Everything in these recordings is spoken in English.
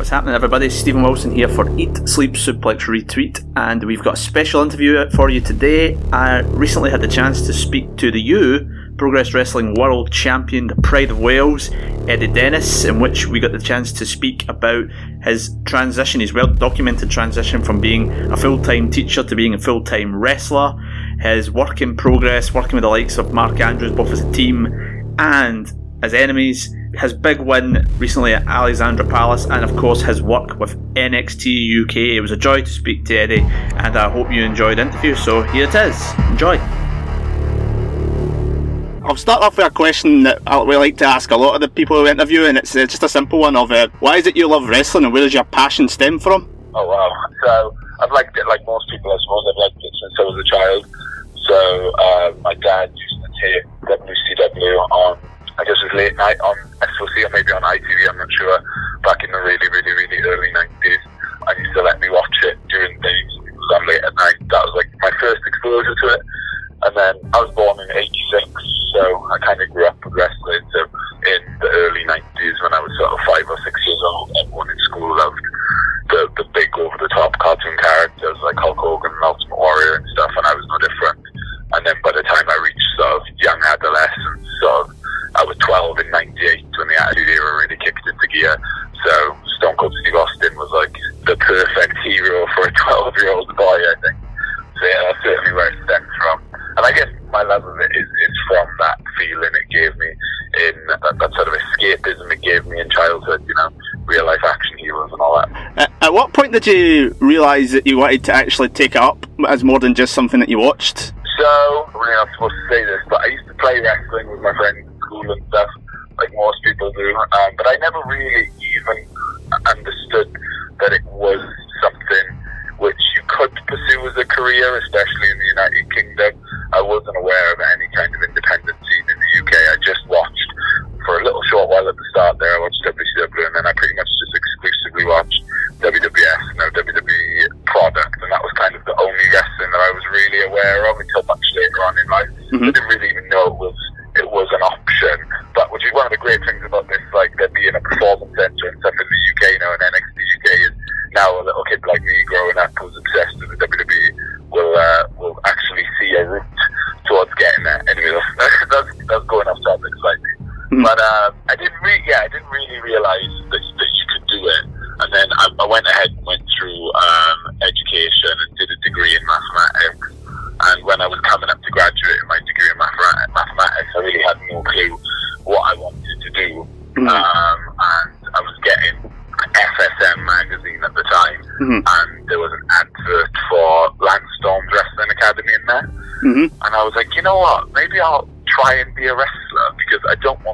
What's happening, everybody? Stephen Wilson here for Eat, Sleep, Suplex, Retweet, and we've got a special interview for you today. I recently had the chance to speak to the U Progress Wrestling World Champion, the Pride of Wales, Eddie Dennis, in which we got the chance to speak about his transition, his well documented transition from being a full time teacher to being a full time wrestler, his work in progress, working with the likes of Mark Andrews, both as a team and as enemies his big win recently at Alexandra Palace, and of course his work with NXT UK. It was a joy to speak to Eddie, and I hope you enjoyed the interview. So here it is. Enjoy. I'll start off with a question that we like to ask a lot of the people we interview, and it's uh, just a simple one of uh, why is it you love wrestling, and where does your passion stem from? Oh wow! So I've liked it like most people, I suppose. I've liked it since I was a child. So uh, my dad used to tape WCW on I guess it was late night on SOC or maybe on ITV, I'm not sure, back in the really, really, really early 90s. And used to let me watch it during the days I'm late at night. That was like my first exposure to it. And then I was born in 86, so I kind of grew up progressively. So in the early 90s when I was sort of five or six years old, everyone in school loved the, the big over-the-top cartoon characters like Hulk Hogan and Ultimate Warrior and stuff, and I was no different. And then by the time I reached sort of young adolescence, sort of I was 12 in 98 when the Attitude Era really kicked into gear. So Stone Cold Steve Austin was like the perfect hero for a 12 year old boy, I think. So yeah, that's certainly where it stems from. And I guess my love of it is, is from that feeling it gave me in that, that sort of escapism it gave me in childhood, you know, real life action heroes and all that. At what point did you realise that you wanted to actually take it up as more than just something that you watched? So, I'm really not supposed to say this, but I used to play wrestling with my friends school and stuff, like most people do. Um, but I never really Mm-hmm. I didn't really I was like, you know what? Maybe I'll try and be a wrestler because I don't want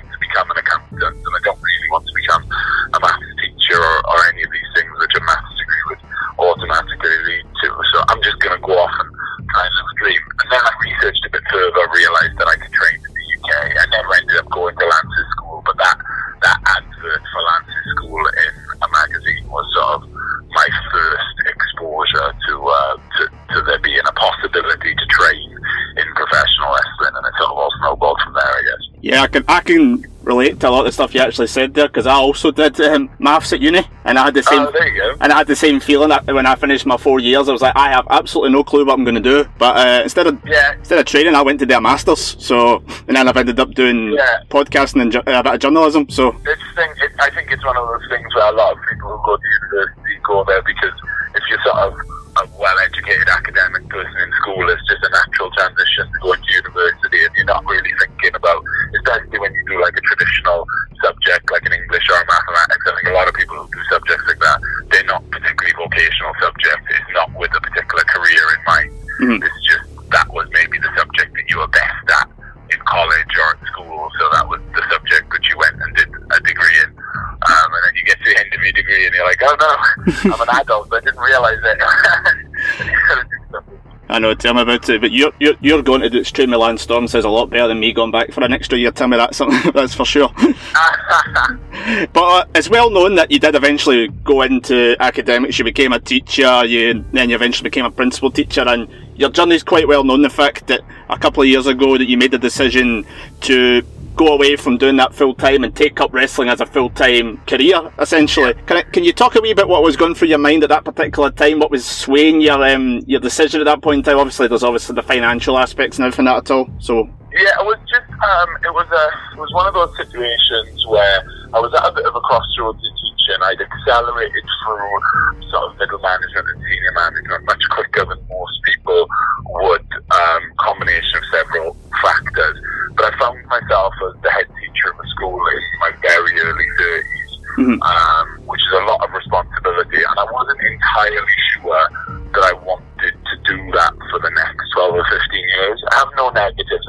Yeah, I can I can relate to a lot of the stuff you actually said there because I also did um, maths at uni, and I had the same. Oh, and I had the same feeling that when I finished my four years, I was like, I have absolutely no clue what I'm going to do. But uh, instead of yeah. instead of training, I went to do a masters. So and then I've ended up doing yeah. podcasting and ju- a bit of journalism. So it's thing. It, I think it's one of those things where a lot of people who go to university go there because if you're sort of a well-educated academic person in school, it's just a natural transition to go into university, and you're not really thinking about, especially when you do like a traditional subject like an English or a mathematics. I think a lot of people who do subjects like that, they're not particularly vocational subjects. It's not with a particular career in mind. Mm-hmm. It's just that was maybe the subject that you were best at in college or at school, so that was the subject that you went and did a degree in. Um, and then you get to the end of your degree and you're like, oh no, I'm an adult, but I didn't realise it. I know, tell me about it. But you're, you're, you're going to do Extreme Milan Storm says a lot better than me going back for an extra year. Tell me that something that's for sure. but uh, it's well known that you did eventually go into academics. You became a teacher. You then you eventually became a principal teacher, and your journey is quite well known. The fact that a couple of years ago that you made the decision to go away from doing that full time and take up wrestling as a full time career, essentially. Can, I, can you talk a wee bit what was going through your mind at that particular time? What was swaying your um, your decision at that point in time? Obviously, there's obviously the financial aspects and everything that at all. So yeah, it was just um, it was a it was one of those situations where I was at a bit of a crossroads teaching. I'd accelerated through sort of middle management and senior management much quicker than most people would. Um, combination of several factors, but I found myself as the head teacher of a school in my very early 30s, mm-hmm. um, which is a lot of responsibility, and I wasn't entirely sure that I wanted to do that for the next 12 or 15 years. I have no negatives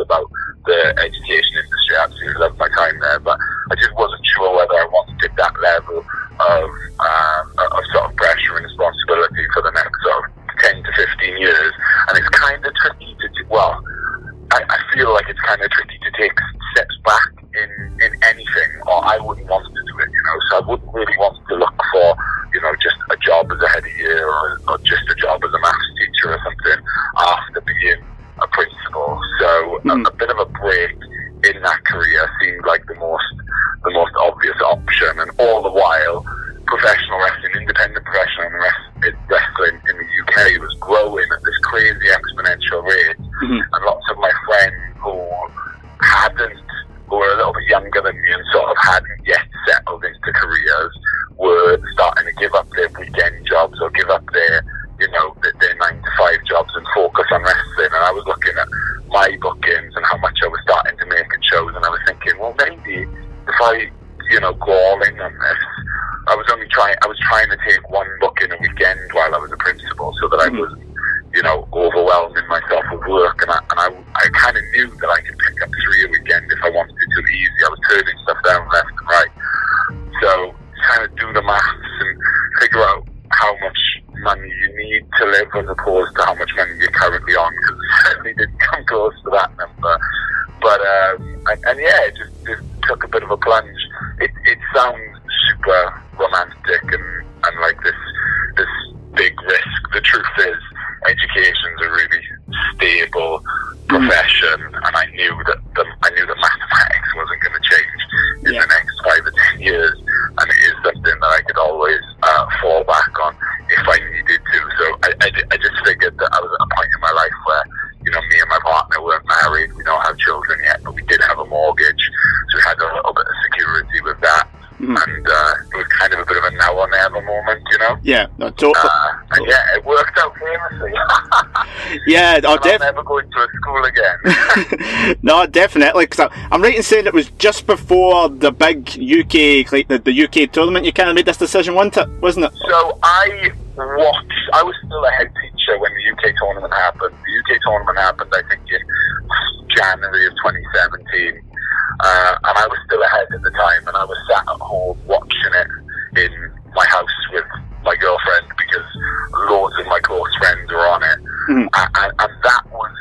mm. If I, you know, go all in on this, I was only trying. I was trying to take one book in a weekend while I was a principal, so that I hmm. was, you know, overwhelming myself with work, and I and I, I kind of knew that I could pick up three a weekend if I wanted to be easy. I was turning stuff down left and right, so kind of do the maths and figure out how much money you need to live as opposed to how much money you're currently on because it certainly didn't come close to that number. But um, and, and yeah, it just, just took a bit of a plunge. It, it sounds super Uh, and yeah, it worked out famously. yeah, I'll def- never go into a school again. no, definitely. Because I'm right in saying it was just before the big UK, like the, the UK tournament. You kind of made this decision, wasn't it? Wasn't it? So I watched. I was still a head teacher when the UK tournament happened. The UK tournament happened, I think, in January of 2017 uh, and I was still ahead at the time, and I was sat at home watching it in my house with my girlfriend because loads of my close friends were on it. Mm-hmm. And, and that was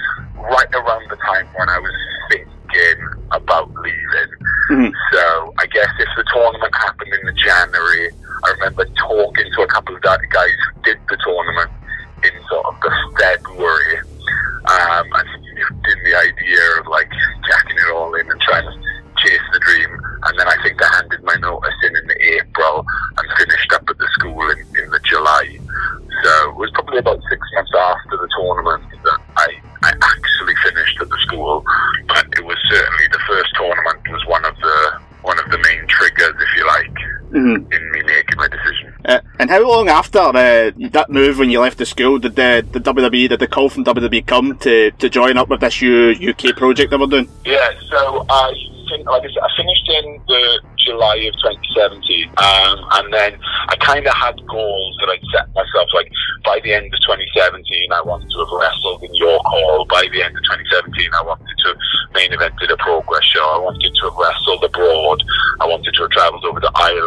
mm-hmm. in me making my decision. Uh, and how long after uh, that move when you left the school did the, the WWE, did the call from WWE come to, to join up with this UK project that we're doing? Yeah, so I fin- like I said, I finished in the July of 2017, um, and then I kind of had goals that I'd set myself. Like by the end of 2017, I wanted to have wrestled in York Hall. By the end of 2017, I wanted to main evented a progress show. I wanted to have wrestled abroad. I wanted to have travelled over to Ireland for OTT. And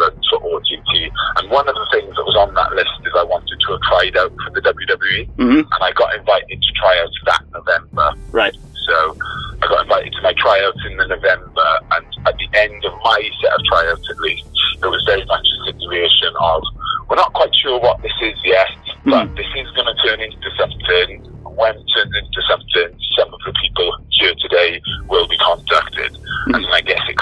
one of the things that was on that list is I wanted to have tried out for the WWE, mm-hmm. and I got invited to try out that November. Right. So I got invited to my tryouts in the November, and at the end of my set of tryouts, at least, it was very much a situation of we're not quite sure what this is yet, mm. but this is going to turn into something. When it turns into something, some of the people here today will be contacted, mm. and I guess it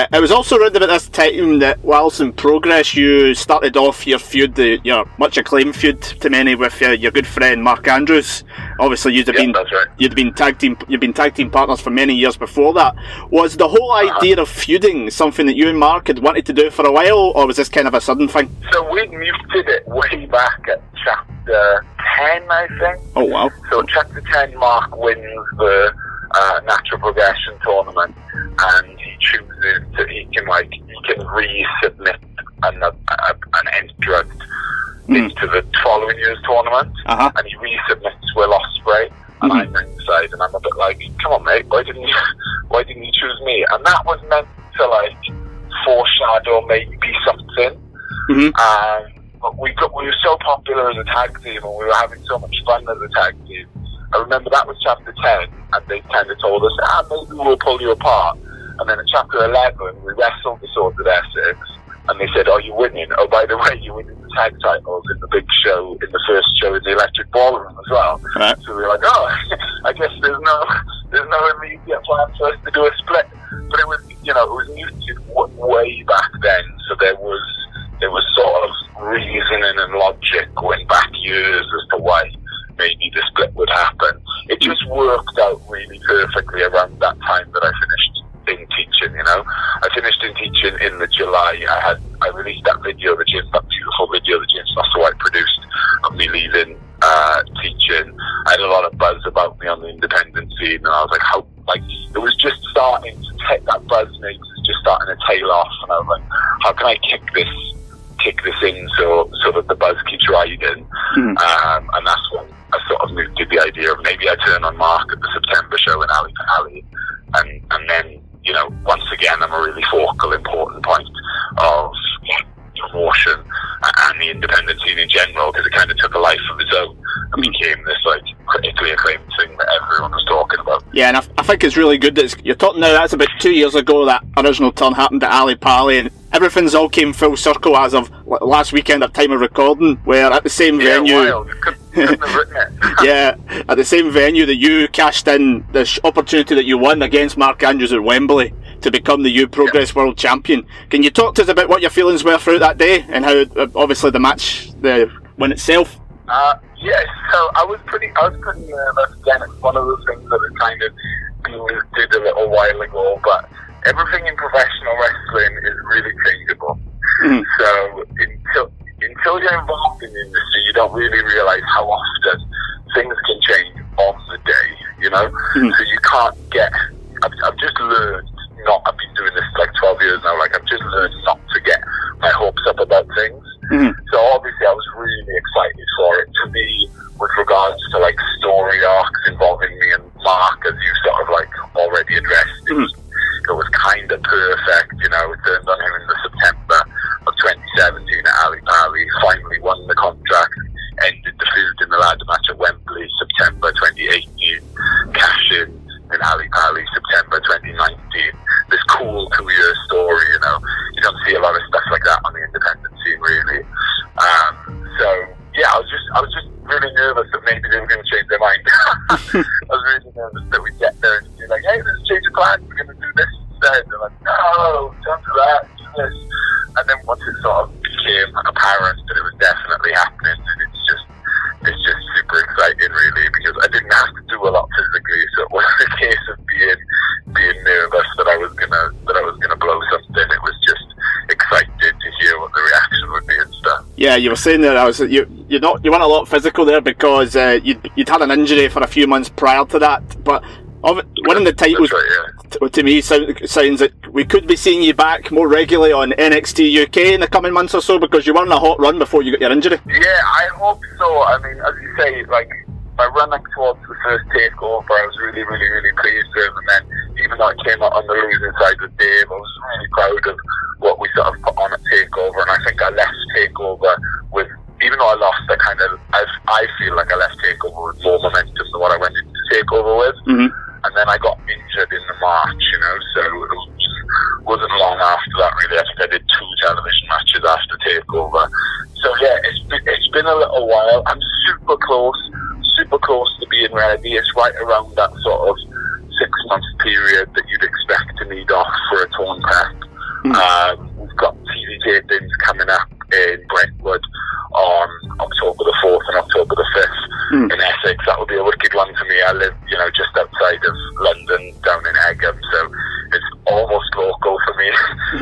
Uh, it was also around about this time that, whilst in progress, you started off your feud, the, your much acclaimed feud to many with uh, your good friend Mark Andrews. Obviously, you'd have Yeah, been right. you'd been tag team you'd been tag team partners for many years before that. Was the whole Uh-huh. idea of feuding something that you and Mark had wanted to do for a while, or was this kind of a sudden thing? So we muted it way back at chapter 10, I think. Oh wow! So chapter 10, Mark wins the uh, natural progression tournament and he chooses to, he can like, he can resubmit an, a, an entrant into the following year's tournament Uh huh. and he resubmits Will Ospreay and I'm ringside and I'm a bit like, come on mate, why didn't you, why didn't you choose me? And that was meant to like foreshadow maybe something hmm and but we got we were so popular as a tag team and we were having so much fun as a tag team. I remember that was chapter ten and they kind of told us, ah, maybe we'll pull you apart. And then at chapter eleven we wrestled the Swords of Essex and they said, Are you winning? Oh by the way you're winning the tag titles in the big show in the first show in the electric ballroom as well. Right. So we were like, Oh I guess there's no there's no immediate plan for us to do a split. But it was you know, it was muted w- way back then, so there was there was sort of reasoning and logic going back years as to why maybe the split would happen. It hmm. just worked out really perfectly around that time that I finished in teaching, you know. I finished in teaching in the July. I had I released that video, the James that beautiful video that James White produced of me leaving uh, teaching. I had a lot of buzz about me on the independent scene and I was like how like it was just starting to take that buzz maybe was just starting to tail off and I was like, how can I kick this kick this in so so that the buzz keeps riding. Mhm. Um, and that's when I sort of moved to the idea of maybe I turn on Mark at the September show in Alley to Alley, and and then you know once again I'm a really focal important point of promotion and the independent scene in general because it kind of took a life of its own and became this like critically acclaimed thing that everyone was talking about. Yeah, and I, I think it's really good that you're talking now. That's about two years ago that original turn happened at Ali Pali, and everything's all came full circle as of last weekend at time of recording, where at the same Yeah, venue. wild. Couldn't have written it. yeah, at the same venue that you cashed in this opportunity that you won against Mark Andrews at Wembley to become the U Progress World Champion. Can you talk to us about what your feelings were throughout that day and how, uh, obviously, the match, the win itself? Uh, yes, so I was pretty, I was pretty nervous. Again, it's one of those things that I kind of did a little while ago, but everything in professional wrestling is really changeable. Mhm. So until until you're involved in the industry, you don't really realize how sort of became apparent that it was definitely happening, and it's just it's just super exciting, really, because I didn't have to do a lot physically, so it wasn't a case of being being nervous that I was gonna that I was gonna blow something. It was just excited to hear what the reaction would be and stuff. Yeah, you were saying that I was you you not you weren't a lot physical there because uh, you'd you'd had an injury for a few months prior to that, but of, winning the titles That's right, yeah. to me sound, sounds like we could be seeing you back more regularly on NXT UK in the coming months or so because you were on a hot run before you got your injury. Yeah, I hope so. I mean, as you say, like my run up towards the first takeover, I was really, really, really pleased with. And then, even though I came out on the losing side with Dave, I was really proud of what we sort of put on at takeover. And I think I left takeover with, even though I lost, I kind of, I, I feel like I left takeover with more momentum than what I went into takeover with. Mm-hmm. And then I got injured in the March, you know, so it was, wasn't long after that really. I think I did two television matches after takeover. So yeah, it's been, it's been a little while. I'm super close, super close to being ready. It's right around that sort of six month period that you'd expect to need off for a torn pec. Mm. Um, we've got TV tapings coming up in Brentwood on October the 4th and October the 5th mm. in Essex. That would be a wicked one for me. I live, you know, just outside of London, down in Egham, so it's almost local for me,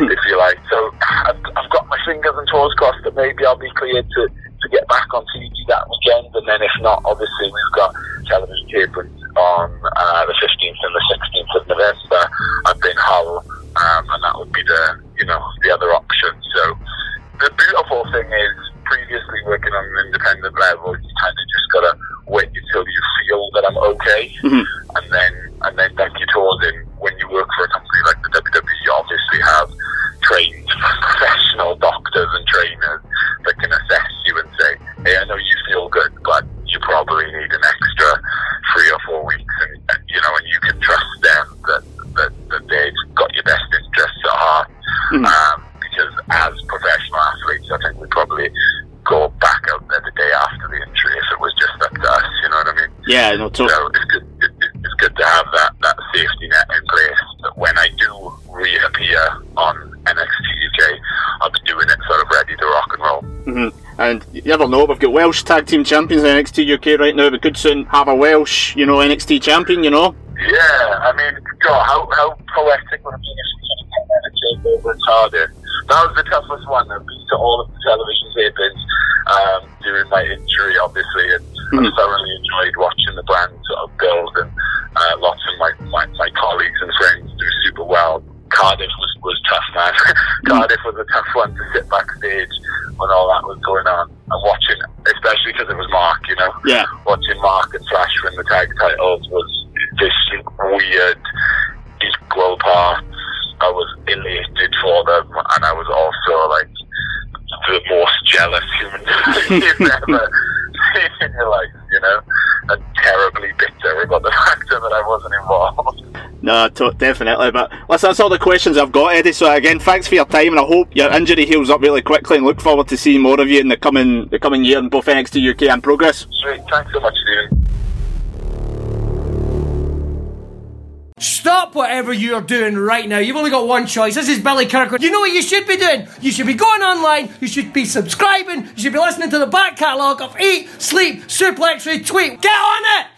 if you like. So I've, I've got my fingers and toes crossed that maybe I'll be cleared to, to get back on TV that weekend, and then if not, obviously we've got television tapings on uh, the 15th and the 16th of November up in Hull, um, and that would be the, you know, the other option. So the beautiful thing is, previously working on an independent level, you kind of just gotta wait until you feel that I'm okay, mm-hmm. and then and then dunk your toes in. When you work for a company like the WWE, you obviously have trained professional doctors and trainers that can assess you and say, "Hey, I know you feel good, but you probably need an extra three or four weeks," and, and you know, and you can trust them that that, that they've got your best interests at Mm-hmm. Um, because as professional athletes, I think we probably go back out there the day after the injury if it was just up to us. You know what I mean? Yeah, no, totally. So it's good. It, it's good to have that that safety net in place. That when I do reappear on NXT UK, I'll be doing it sort of ready to rock and roll. Mm-hmm. And you never know, we've got Welsh tag team champions in NXT UK right now. We could soon have a Welsh, you know, NXT champion. You know. Yeah, I mean, God, how how poetic would it be if we could Cardiff? That was the toughest one. I've been to all of the television tapings um, during my injury, obviously, and mm. I thoroughly enjoyed watching the brand you've seen in your life, you know, and terribly bitter about the fact that I wasn't involved. No, to- definitely. But listen, that's all the questions I've got, Eddie. So again, thanks for your time, and I hope your injury heals up really quickly. And look forward to seeing more of you in the coming the coming year in both NXT UK and Progress. Sweet. Thanks so much, Stephen. Stop whatever you're doing right now. You've only got one choice. This is Billy Kirkwood. You know what you should be doing? You should be going online. You should be subscribing. You should be listening to the back catalogue of Eat, Sleep, Suplex, Retweet. Get on it!